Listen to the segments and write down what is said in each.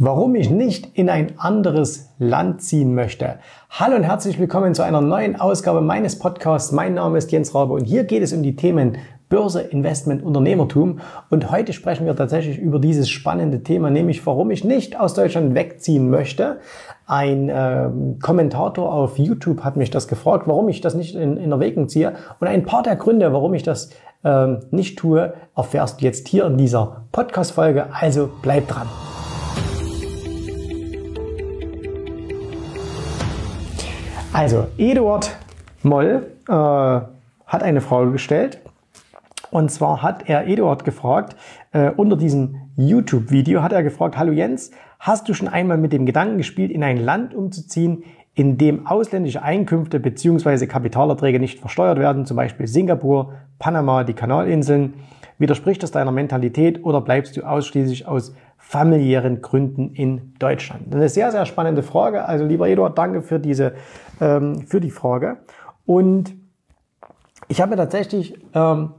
warum ich nicht in ein anderes Land ziehen möchte. Hallo und herzlich willkommen zu einer neuen Ausgabe meines Podcasts. Mein Name ist Jens Rabe und hier geht es um die Themen Börse, Investment, Unternehmertum. Und heute sprechen wir tatsächlich über dieses spannende Thema, nämlich warum ich nicht aus Deutschland wegziehen möchte. Ein äh, Kommentator auf YouTube hat mich das gefragt, warum ich das nicht in, in Erwägung ziehe. Und ein paar der Gründe, warum ich das äh, nicht tue, erfährst du jetzt hier in dieser Podcast-Folge. Also bleib dran. Also, Eduard Moll äh, hat eine Frage gestellt. Und zwar hat er Eduard gefragt, äh, unter diesem YouTube-Video hat er gefragt, Hallo Jens, hast du schon einmal mit dem Gedanken gespielt, in ein Land umzuziehen, in dem ausländische Einkünfte bzw. Kapitalerträge nicht versteuert werden, zum Beispiel Singapur, Panama, die Kanalinseln? Widerspricht das deiner Mentalität oder bleibst du ausschließlich aus familiären Gründen in Deutschland? Eine sehr, sehr spannende Frage. Also lieber Eduard, danke für diese, ähm, für die Frage. Und ich habe mir tatsächlich ähm,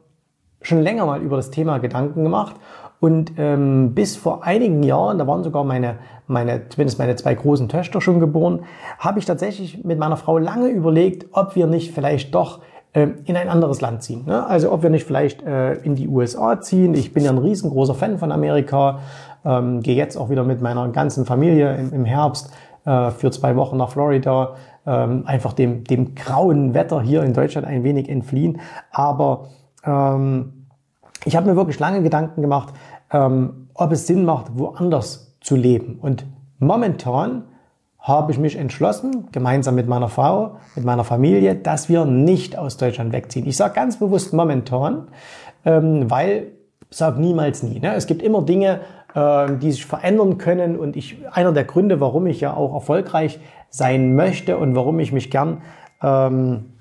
schon länger mal über das Thema Gedanken gemacht und ähm, bis vor einigen Jahren, da waren sogar meine, meine, zumindest meine zwei großen Töchter schon geboren, habe ich tatsächlich mit meiner Frau lange überlegt, ob wir nicht vielleicht doch in ein anderes Land ziehen. Ne? Also ob wir nicht vielleicht äh, in die USA ziehen. Ich bin ja ein riesengroßer Fan von Amerika. Ähm, Gehe jetzt auch wieder mit meiner ganzen Familie im, im Herbst äh, für zwei Wochen nach Florida. Ähm, einfach dem, dem grauen Wetter hier in Deutschland ein wenig entfliehen. Aber ähm, ich habe mir wirklich lange Gedanken gemacht, ähm, ob es Sinn macht, woanders zu leben. Und momentan habe ich mich entschlossen, gemeinsam mit meiner Frau, mit meiner Familie, dass wir nicht aus Deutschland wegziehen. Ich sage ganz bewusst momentan, ähm, weil sag niemals nie. Ne? Es gibt immer Dinge, äh, die sich verändern können und ich einer der Gründe, warum ich ja auch erfolgreich sein möchte und warum ich mich gern, ähm,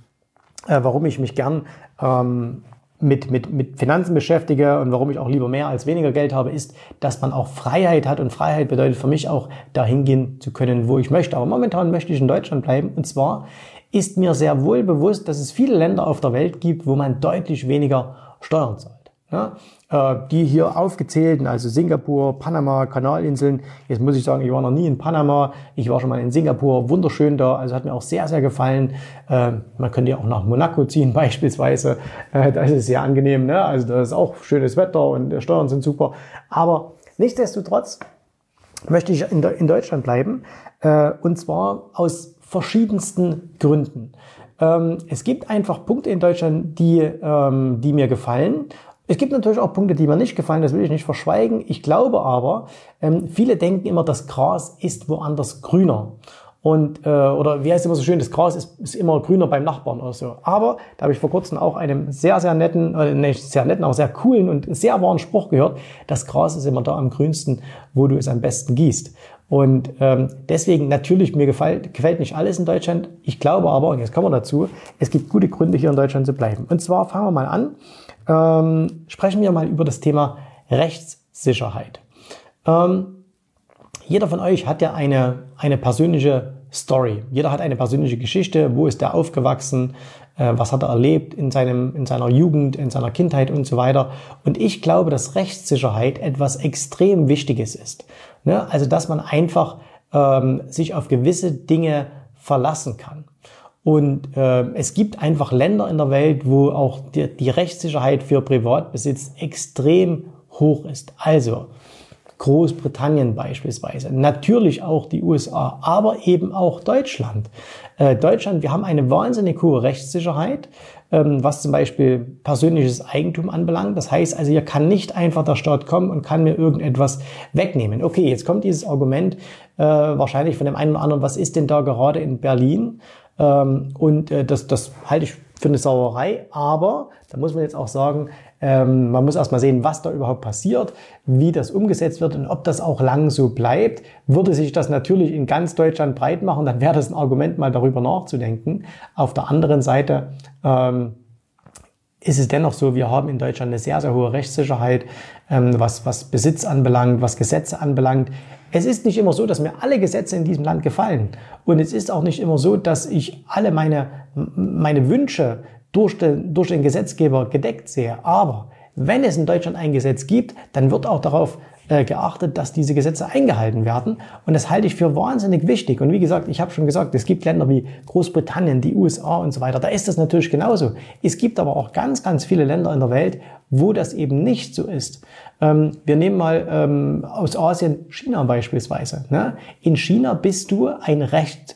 äh, warum ich mich gern ähm, mit, mit, mit Finanzen beschäftige und warum ich auch lieber mehr als weniger Geld habe, ist, dass man auch Freiheit hat und Freiheit bedeutet für mich auch dahin gehen zu können, wo ich möchte. Aber momentan möchte ich in Deutschland bleiben und zwar ist mir sehr wohl bewusst, dass es viele Länder auf der Welt gibt, wo man deutlich weniger Steuern zahlt. Ja, äh, die hier aufgezählten, also Singapur, Panama, Kanalinseln. Jetzt muss ich sagen, ich war noch nie in Panama. Ich war schon mal in Singapur, wunderschön da. Also hat mir auch sehr, sehr gefallen. Äh, man könnte ja auch nach Monaco ziehen beispielsweise. Äh, das ist sehr angenehm. Ne? Also da ist auch schönes Wetter und die Steuern sind super. Aber nichtsdestotrotz möchte ich in, Deutschland bleiben. Und zwar aus verschiedensten Gründen. Ähm, es gibt einfach Punkte in Deutschland, die, ähm, die mir gefallen es gibt natürlich auch Punkte, die mir nicht gefallen, das will ich nicht verschweigen. Ich glaube aber, ähm, viele denken immer, das Gras ist woanders grüner. Und, äh, oder wie heißt es immer so schön, das Gras ist, ist immer grüner beim Nachbarn oder so. Aber da habe ich vor kurzem auch einen sehr, sehr netten, äh, nicht sehr netten, aber sehr coolen und sehr wahren Spruch gehört. Das Gras ist immer da am grünsten, wo du es am besten gießt. Und ähm, deswegen natürlich, mir gefällt, gefällt nicht alles in Deutschland. Ich glaube aber, und jetzt kommen wir dazu, es gibt gute Gründe, hier in Deutschland zu bleiben. Und zwar fangen wir mal an ähm, sprechen wir mal über das Thema Rechtssicherheit. Ähm, jeder von euch hat ja eine, eine persönliche Story. Jeder hat eine persönliche Geschichte. Wo ist er aufgewachsen? Äh, was hat er erlebt in, seinem, in seiner Jugend, in seiner Kindheit und so weiter. Und ich glaube, dass Rechtssicherheit etwas extrem Wichtiges ist. Ne? Also, dass man einfach ähm, sich auf gewisse Dinge verlassen kann. Und äh, es gibt einfach Länder in der Welt, wo auch die, die Rechtssicherheit für Privatbesitz extrem hoch ist. Also Großbritannien beispielsweise, natürlich auch die USA, aber eben auch Deutschland. Äh, Deutschland, wir haben eine wahnsinnig hohe Rechtssicherheit, ähm, was zum Beispiel persönliches Eigentum anbelangt. Das heißt also, hier kann nicht einfach der Staat kommen und kann mir irgendetwas wegnehmen. Okay, jetzt kommt dieses Argument äh, wahrscheinlich von dem einen oder anderen, was ist denn da gerade in Berlin? Ähm, und äh, das, das halte ich für eine Sauerei, aber da muss man jetzt auch sagen, ähm, man muss erstmal sehen, was da überhaupt passiert, wie das umgesetzt wird und ob das auch lang so bleibt. Würde sich das natürlich in ganz Deutschland breit machen, dann wäre das ein Argument, mal darüber nachzudenken. Auf der anderen Seite ähm, ist es dennoch so, wir haben in Deutschland eine sehr, sehr hohe Rechtssicherheit, ähm, was, was Besitz anbelangt, was Gesetze anbelangt. Es ist nicht immer so, dass mir alle Gesetze in diesem Land gefallen. Und es ist auch nicht immer so, dass ich alle meine, meine Wünsche durch den, durch den Gesetzgeber gedeckt sehe. Aber wenn es in Deutschland ein Gesetz gibt, dann wird auch darauf äh, geachtet, dass diese Gesetze eingehalten werden. Und das halte ich für wahnsinnig wichtig. Und wie gesagt, ich habe schon gesagt, es gibt Länder wie Großbritannien, die USA und so weiter. Da ist das natürlich genauso. Es gibt aber auch ganz, ganz viele Länder in der Welt, wo das eben nicht so ist. Ähm, wir nehmen mal ähm, aus Asien China beispielsweise. Ne? In China bist du ein Recht,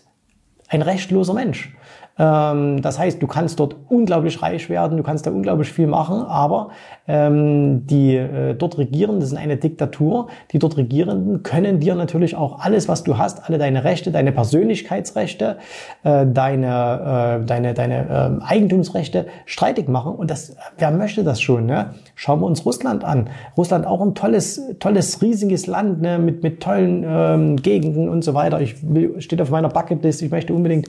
ein rechtloser Mensch. Ähm, das heißt, du kannst dort unglaublich reich werden, du kannst da unglaublich viel machen, aber ähm, die äh, dort Regierenden, ist eine Diktatur, die dort Regierenden können dir natürlich auch alles, was du hast, alle deine Rechte, deine Persönlichkeitsrechte, äh, deine, äh, deine, deine äh, Eigentumsrechte streitig machen. Und das, wer möchte das schon? Ne? Schauen wir uns Russland an. Russland auch ein tolles, tolles, riesiges Land ne? mit, mit tollen ähm, Gegenden und so weiter. Ich will, steht auf meiner Bucketlist, ich möchte unbedingt,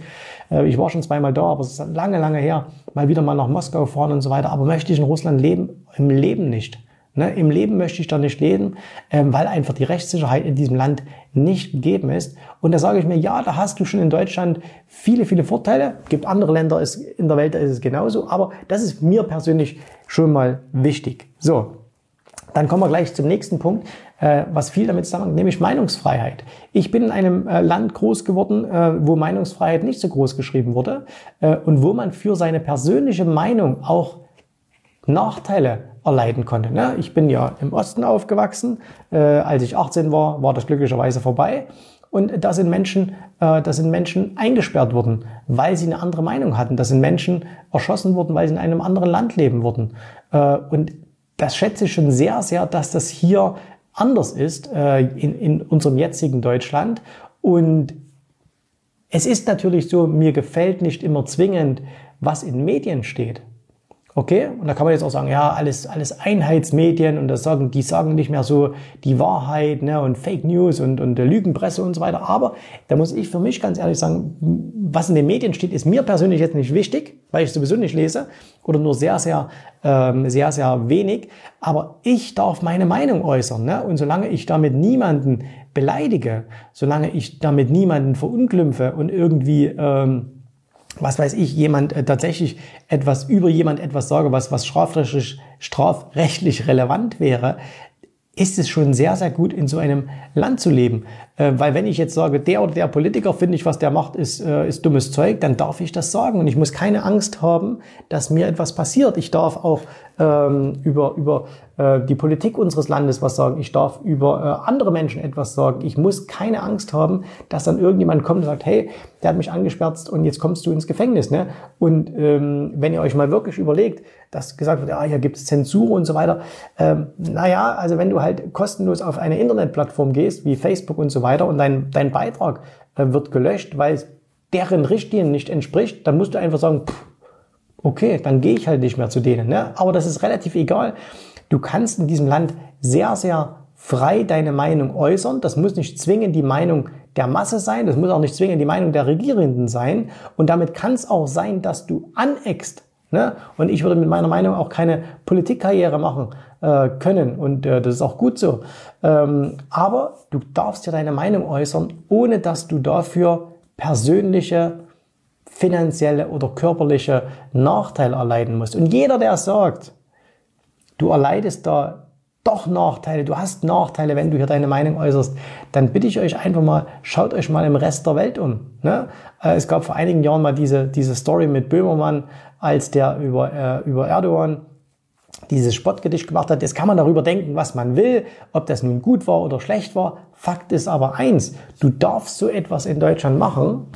äh, ich war schon zweimal da, aber es ist lange, lange her, mal wieder mal nach Moskau fahren und so weiter. Aber möchte ich in Russland leben? Im Leben nicht. Ne, Im Leben möchte ich da nicht leben, ähm, weil einfach die Rechtssicherheit in diesem Land nicht gegeben ist. Und da sage ich mir, ja, da hast du schon in Deutschland viele, viele Vorteile. Gibt andere Länder ist, in der Welt, da ist es genauso. Aber das ist mir persönlich schon mal wichtig. So, dann kommen wir gleich zum nächsten Punkt, was viel damit zusammenhängt, nämlich Meinungsfreiheit. Ich bin in einem äh, Land groß geworden, äh, wo Meinungsfreiheit nicht so groß geschrieben wurde äh, und wo man für seine persönliche Meinung auch Nachteile erleiden konnte. Ne? Ich bin ja im Osten aufgewachsen. Äh, als ich 18 war, war das glücklicherweise vorbei. Und da sind Menschen, äh, da sind Menschen eingesperrt worden, weil sie eine andere Meinung hatten. Da sind Menschen erschossen worden, weil sie in einem anderen Land leben würden. Äh, und das schätze ich schon sehr, sehr, dass das hier anders ist äh, in, in unserem jetzigen Deutschland. Und es ist natürlich so, mir gefällt nicht immer zwingend, was in Medien steht. Okay, und da kann man jetzt auch sagen, ja, alles, alles Einheitsmedien und das sagen, die sagen nicht mehr so die Wahrheit ne, und Fake News und, und Lügenpresse und so weiter. Aber da muss ich für mich ganz ehrlich sagen, was in den Medien steht, ist mir persönlich jetzt nicht wichtig, weil ich sowieso nicht lese oder nur sehr, sehr, ähm, sehr, sehr wenig. Aber ich darf meine Meinung äußern. Ne? Und solange ich damit niemanden beleidige, solange ich damit niemanden verunglimpfe und irgendwie... Ähm, was weiß ich, jemand äh, tatsächlich etwas über jemand etwas sage, was, was strafrechtlich, strafrechtlich relevant wäre, ist es schon sehr, sehr gut, in so einem Land zu leben. Äh, weil wenn ich jetzt sage, der oder der Politiker, finde ich, was der macht, ist, äh, ist dummes Zeug, dann darf ich das sagen. Und ich muss keine Angst haben, dass mir etwas passiert. Ich darf auch ähm, über, über äh, die Politik unseres Landes was sagen. Ich darf über äh, andere Menschen etwas sagen. Ich muss keine Angst haben, dass dann irgendjemand kommt und sagt, hey, der hat mich angesperrt und jetzt kommst du ins Gefängnis. Ne? Und ähm, wenn ihr euch mal wirklich überlegt, dass gesagt wird, ja, hier gibt es Zensur und so weiter. Ähm, naja, also wenn du halt kostenlos auf eine Internetplattform gehst, wie Facebook und so weiter, und dein, dein Beitrag äh, wird gelöscht, weil es deren Richtlinien nicht entspricht, dann musst du einfach sagen, pff, okay, dann gehe ich halt nicht mehr zu denen. Ne? Aber das ist relativ egal. Du kannst in diesem Land sehr, sehr frei deine Meinung äußern. Das muss nicht zwingend die Meinung der Masse sein, das muss auch nicht zwingend die Meinung der Regierenden sein. Und damit kann es auch sein, dass du aneckst. Ne? Und ich würde mit meiner Meinung auch keine Politikkarriere machen äh, können. Und äh, das ist auch gut so. Ähm, aber du darfst ja deine Meinung äußern, ohne dass du dafür persönliche finanzielle oder körperliche Nachteile erleiden musst. Und jeder, der sagt, du erleidest da doch Nachteile, du hast Nachteile, wenn du hier deine Meinung äußerst, dann bitte ich euch einfach mal, schaut euch mal im Rest der Welt um. Ne? Äh, es gab vor einigen Jahren mal diese, diese Story mit Böhmermann, als der über, äh, über Erdogan dieses Spottgedicht gemacht hat. Jetzt kann man darüber denken, was man will, ob das nun gut war oder schlecht war. Fakt ist aber eins, du darfst so etwas in Deutschland machen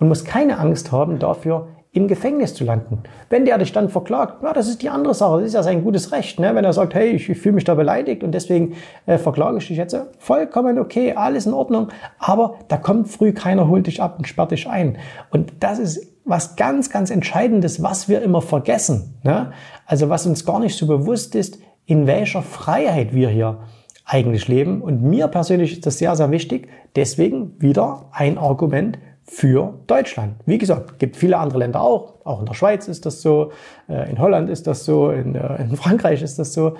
und musst keine Angst haben, dafür im Gefängnis zu landen. Wenn der dich dann verklagt, ja, das ist die andere Sache, das ist ja sein gutes Recht. Ne? Wenn er sagt, hey, ich, ich fühle mich da beleidigt und deswegen äh, verklage ich dich jetzt, vollkommen okay, alles in Ordnung, aber da kommt früh keiner, holt dich ab und sperrt dich ein. Und das ist was ganz, ganz Entscheidendes, was wir immer vergessen. Ne? Also was uns gar nicht so bewusst ist, in welcher Freiheit wir hier eigentlich leben. Und mir persönlich ist das sehr, sehr wichtig. Deswegen wieder ein Argument für Deutschland. Wie gesagt, gibt viele andere Länder auch. Auch in der Schweiz ist das so, äh, in Holland ist das so, in, äh, in Frankreich ist das so,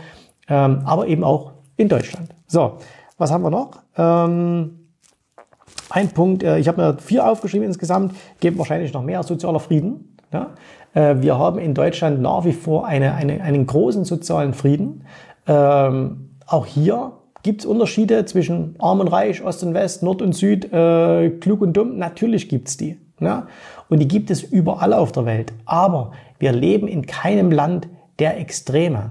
ähm, aber eben auch in Deutschland. So, was haben wir noch? Ähm, ein Punkt, äh, ich habe mir vier aufgeschrieben insgesamt, gibt wahrscheinlich noch mehr sozialer Frieden. Wir haben in Deutschland nach wie vor eine, eine, einen großen sozialen Frieden. Ähm, auch hier Gibt es Unterschiede zwischen Arm und Reich, Ost und West, Nord und Süd, äh, klug und dumm? Natürlich gibt's die. Ne? Und die gibt es überall auf der Welt. Aber wir leben in keinem Land der Extreme.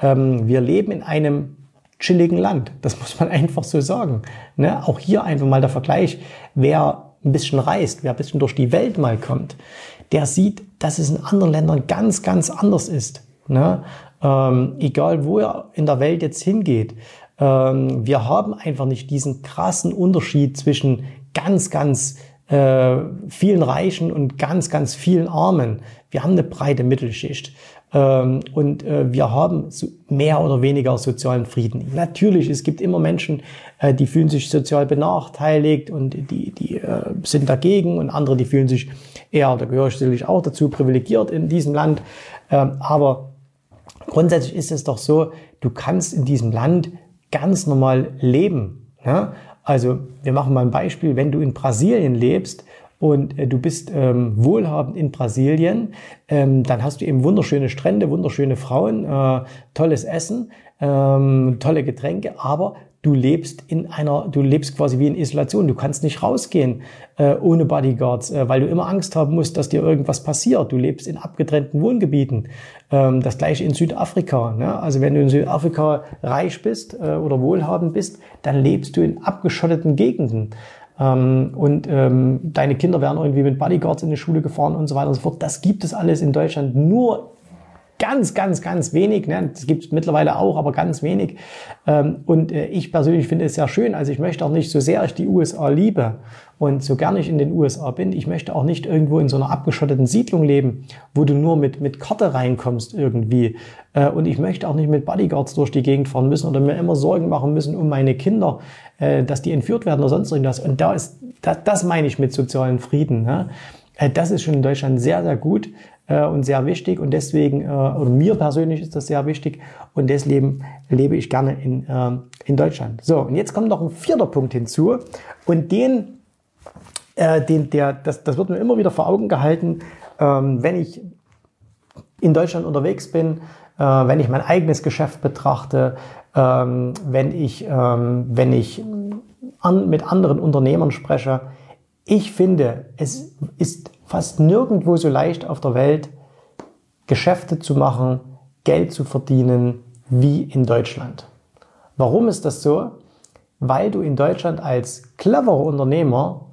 Ähm, wir leben in einem chilligen Land. Das muss man einfach so sagen. Ne? Auch hier einfach mal der Vergleich. Wer ein bisschen reist, wer ein bisschen durch die Welt mal kommt, der sieht, dass es in anderen Ländern ganz, ganz anders ist. Ne? Ähm, egal wo er in der Welt jetzt hingeht. Ähm, wir haben einfach nicht diesen krassen Unterschied zwischen ganz, ganz äh, vielen Reichen und ganz, ganz vielen Armen. Wir haben eine breite Mittelschicht. Ähm, und äh, wir haben mehr oder weniger sozialen Frieden. Natürlich, es gibt immer Menschen, äh, die fühlen sich sozial benachteiligt und die, die äh, sind dagegen und andere, die fühlen sich eher, da gehöre ich sicherlich auch dazu, privilegiert in diesem Land. Ähm, aber grundsätzlich ist es doch so, du kannst in diesem Land ganz normal leben. Ja? Also wir machen mal ein Beispiel, wenn du in Brasilien lebst und äh, du bist ähm, wohlhabend in Brasilien, ähm, dann hast du eben wunderschöne Strände, wunderschöne Frauen, äh, tolles Essen, ähm, tolle Getränke, aber du lebst in einer, du lebst quasi wie in Isolation. Du kannst nicht rausgehen äh, ohne Bodyguards, äh, weil du immer Angst haben musst, dass dir irgendwas passiert. Du lebst in abgetrennten Wohngebieten. Ähm, das gleiche in Südafrika. Ne? Also wenn du in Südafrika reich bist äh, oder wohlhabend bist, dann lebst du in abgeschotteten Gegenden. Ähm, und ähm, deine Kinder werden irgendwie mit Bodyguards in die Schule gefahren und so weiter und so fort. Das gibt es alles in Deutschland nur ganz, ganz, ganz wenig. Ne? Das gibt es mittlerweile auch, aber ganz wenig. Ähm, und äh, ich persönlich finde es sehr schön. Also ich möchte auch nicht, so sehr ich die USA liebe und so gerne ich in den USA bin, ich möchte auch nicht irgendwo in so einer abgeschotteten Siedlung leben, wo du nur mit, mit Karte reinkommst irgendwie. Äh, und ich möchte auch nicht mit Bodyguards durch die Gegend fahren müssen oder mir immer Sorgen machen müssen um meine Kinder, äh, dass die entführt werden oder sonst irgendwas. Und da ist, das, das meine ich mit sozialen Frieden. Ne? Das ist schon in Deutschland sehr, sehr gut äh, und sehr wichtig und deswegen, äh, oder mir persönlich ist das sehr wichtig und deswegen lebe ich gerne in, äh, in Deutschland. So, und jetzt kommt noch ein vierter Punkt hinzu und den, äh, den der, das, das wird mir immer wieder vor Augen gehalten, ähm, wenn ich in Deutschland unterwegs bin, äh, wenn ich mein eigenes Geschäft betrachte, ähm, wenn ich, ähm, wenn ich an, mit anderen Unternehmern spreche. Ich finde, es ist fast nirgendwo so leicht auf der Welt, Geschäfte zu machen, Geld zu verdienen wie in Deutschland. Warum ist das so? Weil du in Deutschland als cleverer Unternehmer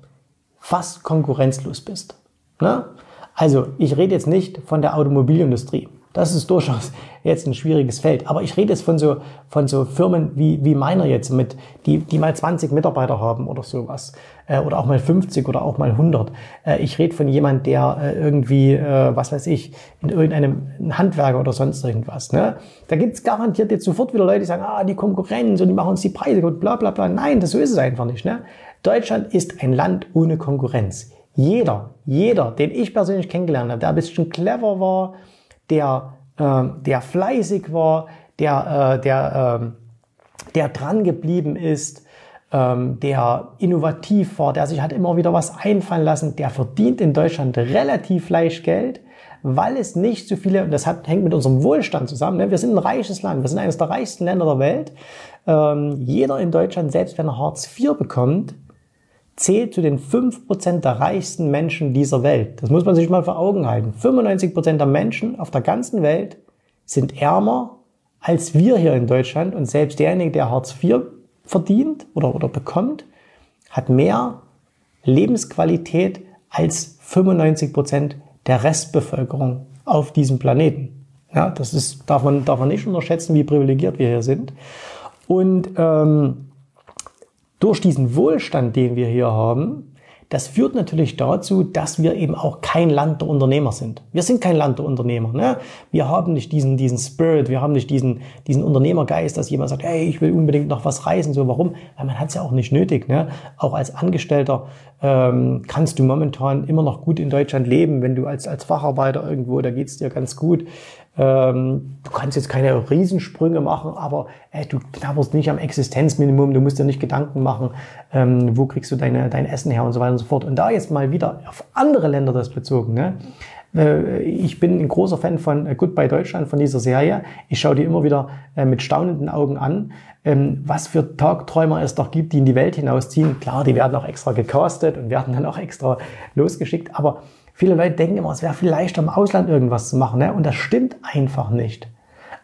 fast konkurrenzlos bist. Ne? Also ich rede jetzt nicht von der Automobilindustrie. Das ist durchaus jetzt ein schwieriges Feld. Aber ich rede jetzt von so, von so Firmen wie, wie meiner jetzt, mit, die, die mal 20 Mitarbeiter haben oder sowas. Äh, oder auch mal 50 oder auch mal 100. Äh, ich rede von jemand, der äh, irgendwie, was weiß ich, in irgendeinem Handwerker oder sonst irgendwas. Ne? Da gibt's garantiert jetzt sofort wieder Leute, die sagen, ah, die Konkurrenz und die machen uns die Preise und bla bla bla. Nein, das so ist es einfach nicht. Ne? Deutschland ist ein Land ohne Konkurrenz. Jeder, jeder, den ich persönlich kennengelernt habe, der ein bisschen clever war, der, äh, der fleißig war, der, äh, der, äh, der dran geblieben ist, ähm, der innovativ war, der sich hat immer wieder was einfallen lassen, der verdient in Deutschland relativ leicht Geld, weil es nicht so viele, und das hat, hängt mit unserem Wohlstand zusammen, ne? wir sind ein reiches Land, wir sind eines der reichsten Länder der Welt. Ähm, jeder in Deutschland, selbst wenn er Hartz IV bekommt, zählt zu den 5% der reichsten Menschen dieser Welt. Das muss man sich mal vor Augen halten. 95% der Menschen auf der ganzen Welt sind ärmer als wir hier in Deutschland und selbst derjenige, der Hartz IV verdient oder, oder bekommt, hat mehr Lebensqualität als 95% der Restbevölkerung auf diesem Planeten. Ja, das ist, darf man, darf man nicht unterschätzen, wie privilegiert wir hier sind. Und ähm, durch diesen Wohlstand, den wir hier haben, das führt natürlich dazu, dass wir eben auch kein Land der Unternehmer sind. Wir sind kein Land der Unternehmer. Ne? Wir haben nicht diesen, diesen Spirit, wir haben nicht diesen, diesen Unternehmergeist, dass jemand sagt, hey, ich will unbedingt noch was reisen. So, warum? Weil man hat es ja auch nicht nötig. Ne? Auch als Angestellter ähm, kannst du momentan immer noch gut in Deutschland leben, wenn du als, als Facharbeiter irgendwo, da geht's dir ganz gut. Ähm, du kannst jetzt keine Riesensprünge machen, aber äh, du knabberst nicht am Existenzminimum, du musst dir nicht Gedanken machen, ähm, wo kriegst du deine, dein Essen her und so weiter und so fort. Und da jetzt mal wieder auf andere Länder das bezogen. Ne? Äh, ich bin ein großer Fan von Goodbye Deutschland, von dieser Serie. Ich schaue die immer wieder mit staunenden Augen an, ähm, was für Tagträumer es doch gibt, die in die Welt hinausziehen. Klar, die werden auch extra gecastet und werden dann auch extra losgeschickt, aber viele Leute denken immer, es wäre viel leichter im Ausland irgendwas zu machen. Ne? Und das stimmt einfach nicht.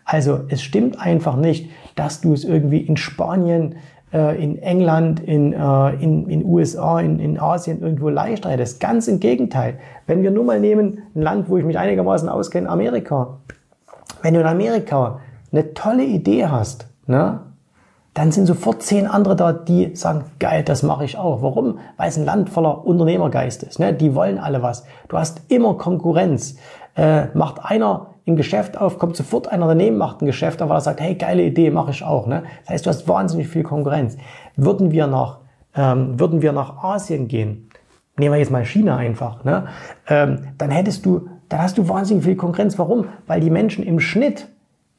Also es stimmt einfach nicht, dass du es irgendwie in Spanien, äh, in England, in, äh, in, in USA, in, in Asien irgendwo leichter hättest. Ganz im Gegenteil. Wenn wir nur mal nehmen, ein Land, wo ich mich einigermaßen auskenne, Amerika. Wenn du in Amerika eine tolle Idee hast, ne, dann sind sofort zehn andere da, die sagen, geil, das mache ich auch. Warum? Weil es ein Land voller Unternehmergeist ist. Ne? Die wollen alle was. Du hast immer Konkurrenz. Äh, macht einer ein Geschäft auf, kommt sofort einer daneben, macht ein Geschäft auf, weil er sagt, hey, geile Idee, mache ich auch. Ne? Das heißt, du hast wahnsinnig viel Konkurrenz. Würden wir nach, ähm, würden wir nach Asien gehen, nehmen wir jetzt mal China einfach, ne? ähm, dann hättest du, dann hast du wahnsinnig viel Konkurrenz. Warum? Weil die Menschen im Schnitt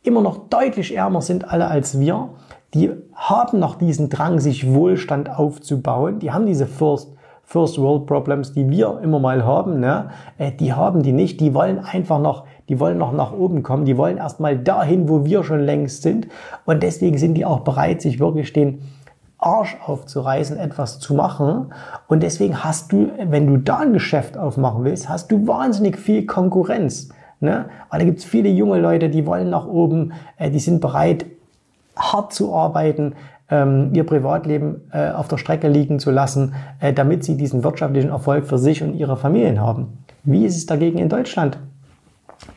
immer noch deutlich ärmer sind alle als wir. Die haben noch diesen Drang, sich Wohlstand aufzubauen. Die haben diese First, First World Problems, die wir immer mal haben. Ne? Äh, die haben die nicht. Die wollen einfach noch die wollen noch nach oben kommen, die wollen erstmal dahin, wo wir schon längst sind. Und deswegen sind die auch bereit, sich wirklich den Arsch aufzureißen, etwas zu machen. Und deswegen hast du, wenn du da ein Geschäft aufmachen willst, hast du wahnsinnig viel Konkurrenz. Ne? Weil da gibt es viele junge Leute, die wollen nach oben, äh, die sind bereit, hart zu arbeiten, ähm, ihr Privatleben äh, auf der Strecke liegen zu lassen, äh, damit sie diesen wirtschaftlichen Erfolg für sich und ihre Familien haben. Wie ist es dagegen in Deutschland?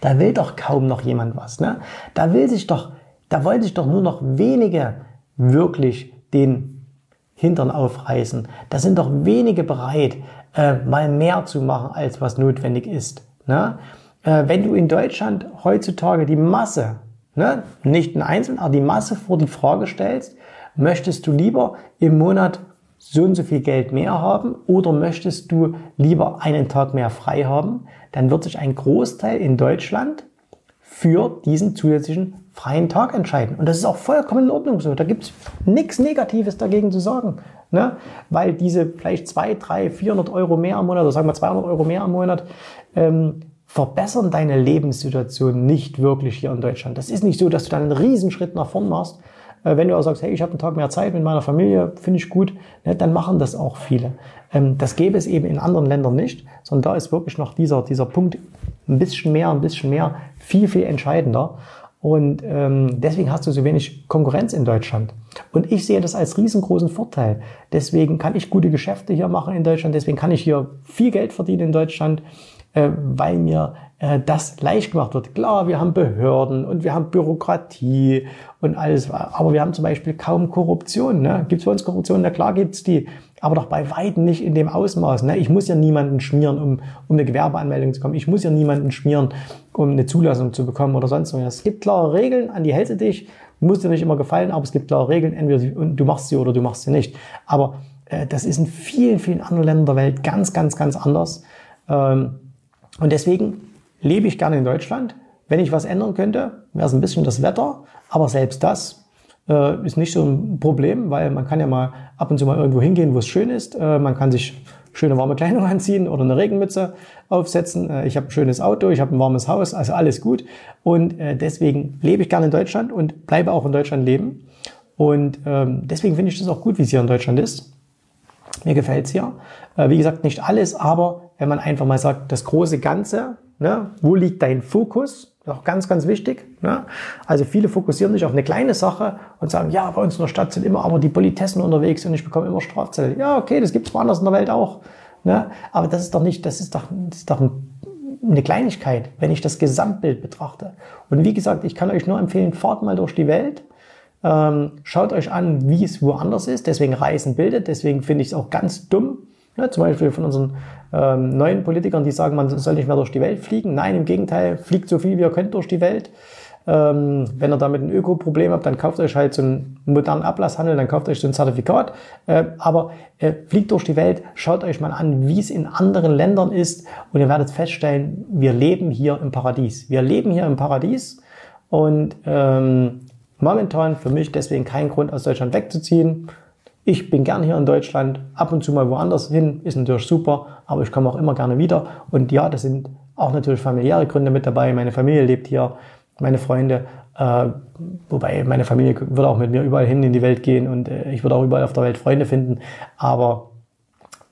Da will doch kaum noch jemand was. Ne? Da will sich doch, da wollen sich doch nur noch wenige wirklich den Hintern aufreißen. Da sind doch wenige bereit, äh, mal mehr zu machen, als was notwendig ist. Ne? Äh, wenn du in Deutschland heutzutage die Masse, ne, nicht ein Einzelnen, aber die Masse vor die Frage stellst, möchtest du lieber im Monat so und so viel Geld mehr haben oder möchtest du lieber einen Tag mehr frei haben, dann wird sich ein Großteil in Deutschland für diesen zusätzlichen freien Tag entscheiden. Und das ist auch vollkommen in Ordnung so. Da gibt es nichts Negatives dagegen zu sagen. Ne? Weil diese vielleicht 2, 3, 400 Euro mehr am Monat oder sagen wir 200 Euro mehr am Monat ähm, verbessern deine Lebenssituation nicht wirklich hier in Deutschland. Das ist nicht so, dass du dann einen Riesenschritt nach vorn machst, äh, wenn du auch sagst, hey, ich habe einen Tag mehr Zeit mit meiner Familie, finde ich gut, ne, dann machen das auch viele. Ähm, das gäbe es eben in anderen Ländern nicht, sondern da ist wirklich noch dieser, dieser Punkt ein bisschen mehr, ein bisschen mehr, viel, viel entscheidender. Und ähm, deswegen hast du so wenig Konkurrenz in Deutschland. Und ich sehe das als riesengroßen Vorteil. Deswegen kann ich gute Geschäfte hier machen in Deutschland. Deswegen kann ich hier viel Geld verdienen in Deutschland, äh, weil mir äh, das leicht gemacht wird. Klar, wir haben Behörden und wir haben Bürokratie und alles, aber wir haben zum Beispiel kaum Korruption. Ne? Gibt es bei uns Korruption? Na klar gibt's die, aber doch bei weitem nicht in dem Ausmaß. Ne? Ich muss ja niemanden schmieren, um, um eine Gewerbeanmeldung zu kommen. Ich muss ja niemanden schmieren, um eine Zulassung zu bekommen oder sonst was. Es gibt klare Regeln, an die hältst du dich. Muss dir nicht immer gefallen, aber es gibt klare Regeln, entweder du machst sie oder du machst sie nicht. Aber äh, das ist in vielen, vielen anderen Ländern der Welt ganz, ganz, ganz anders. Ähm, und deswegen lebe ich gerne in Deutschland. Wenn ich was ändern könnte, wäre es ein bisschen das Wetter. Aber selbst das äh, ist nicht so ein Problem, weil man kann ja mal ab und zu mal irgendwo hingehen, wo es schön ist. Äh, man kann sich schöne warme Kleidung anziehen oder eine Regenmütze aufsetzen. Äh, ich habe ein schönes Auto, ich habe ein warmes Haus, also alles gut. Und äh, deswegen lebe ich gerne in Deutschland und bleibe auch in Deutschland leben. Und ähm, deswegen finde ich das auch gut, wie es hier in Deutschland ist. Mir gefällt's hier. Äh, wie gesagt, nicht alles, aber wenn man einfach mal sagt, das große Ganze, Ne? Wo liegt dein Fokus? Auch ganz, ganz wichtig. Ne? Also viele fokussieren sich auf eine kleine Sache und sagen, ja, bei uns in der Stadt sind immer aber die Politessen unterwegs und ich bekomme immer Strafzettel. Ja, okay, das gibt es woanders in der Welt auch. Ne? Aber das ist doch nicht, das ist doch, das ist doch eine Kleinigkeit, wenn ich das Gesamtbild betrachte. Und wie gesagt, ich kann euch nur empfehlen, fahrt mal durch die Welt. Ähm, schaut euch an, wie es woanders ist. Deswegen Reisen bildet. Deswegen finde ich es auch ganz dumm, ja, zum Beispiel von unseren ähm, neuen Politikern, die sagen, man soll nicht mehr durch die Welt fliegen. Nein, im Gegenteil, fliegt so viel wie ihr könnt durch die Welt. Ähm, wenn ihr damit ein Ökoproblem habt, dann kauft euch halt so einen modernen Ablasshandel, dann kauft euch so ein Zertifikat. Äh, aber äh, fliegt durch die Welt, schaut euch mal an, wie es in anderen Ländern ist und ihr werdet feststellen, wir leben hier im Paradies. Wir leben hier im Paradies und ähm, momentan für mich deswegen kein Grund aus Deutschland wegzuziehen. Ich bin gern hier in Deutschland, ab und zu mal woanders hin, ist natürlich super, aber ich komme auch immer gerne wieder. Und ja, das sind auch natürlich familiäre Gründe mit dabei. Meine Familie lebt hier, meine Freunde. Äh, wobei meine Familie würde auch mit mir überall hin in die Welt gehen und äh, ich würde auch überall auf der Welt Freunde finden. Aber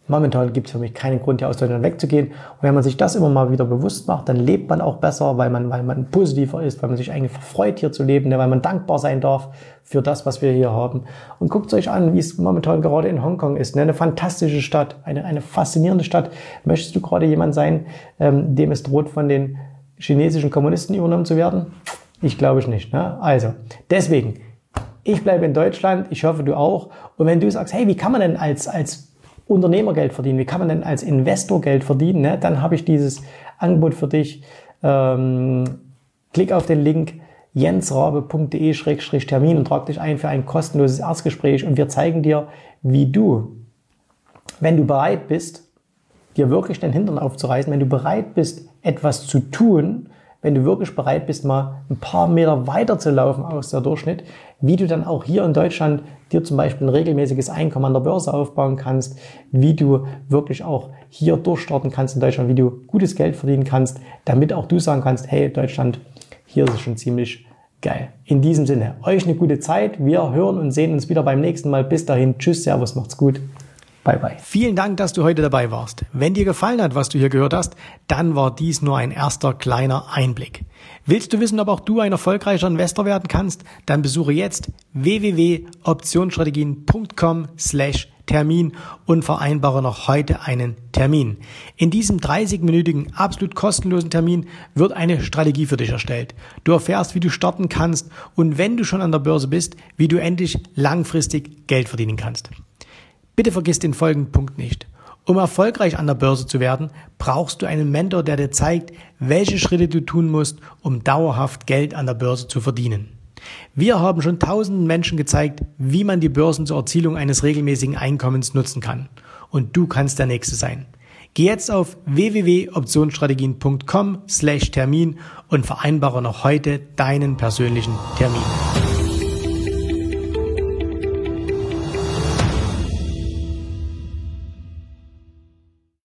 Momentan gibt es für mich keinen Grund, hier aus Deutschland wegzugehen. Und wenn man sich das immer mal wieder bewusst macht, dann lebt man auch besser, weil man, weil man positiver ist, weil man sich eigentlich freut, hier zu leben, ne, weil man dankbar sein darf für das, was wir hier haben. Und guckt euch an, wie es momentan gerade in Hongkong ist. Ne? Eine fantastische Stadt, eine, eine faszinierende Stadt. Möchtest du gerade jemand sein, ähm, dem es droht, von den chinesischen Kommunisten übernommen zu werden? Ich glaube ich nicht. Ne? Also, deswegen, ich bleibe in Deutschland, ich hoffe du auch. Und wenn du sagst, hey, wie kann man denn als, als Unternehmer Geld verdienen? Wie kann man denn als Investor Geld verdienen? Ne? Dann habe ich dieses Angebot für dich. Ähm, klick auf den Link jensrabe.de-termin und trag dich ein für ein kostenloses Erstgespräch und wir zeigen dir, wie du, wenn du bereit bist, dir wirklich den Hintern aufzureißen, wenn du bereit bist, etwas zu tun, wenn du wirklich bereit bist, mal ein paar Meter weiter zu laufen aus der Durchschnitt, wie du dann auch hier in Deutschland dir zum Beispiel ein regelmäßiges Einkommen an der Börse aufbauen kannst, wie du wirklich auch hier durchstarten kannst in Deutschland, wie du gutes Geld verdienen kannst, damit auch du sagen kannst, hey Deutschland, hier ist es schon ziemlich geil. In diesem Sinne, euch eine gute Zeit. Wir hören und sehen uns wieder beim nächsten Mal. Bis dahin, tschüss, servus, macht's gut. Bye bye. Vielen Dank, dass du heute dabei warst. Wenn dir gefallen hat, was du hier gehört hast, dann war dies nur ein erster kleiner Einblick. Willst du wissen, ob auch du ein erfolgreicher Investor werden kannst? Dann besuche jetzt www.optionsstrategien.com slash Termin und vereinbare noch heute einen Termin. In diesem 30-minütigen, absolut kostenlosen Termin wird eine Strategie für dich erstellt. Du erfährst, wie du starten kannst und wenn du schon an der Börse bist, wie du endlich langfristig Geld verdienen kannst. Bitte vergiss den folgenden Punkt nicht. Um erfolgreich an der Börse zu werden, brauchst du einen Mentor, der dir zeigt, welche Schritte du tun musst, um dauerhaft Geld an der Börse zu verdienen. Wir haben schon tausenden Menschen gezeigt, wie man die Börsen zur Erzielung eines regelmäßigen Einkommens nutzen kann. Und du kannst der Nächste sein. Geh jetzt auf www.optionsstrategien.com slash Termin und vereinbare noch heute deinen persönlichen Termin.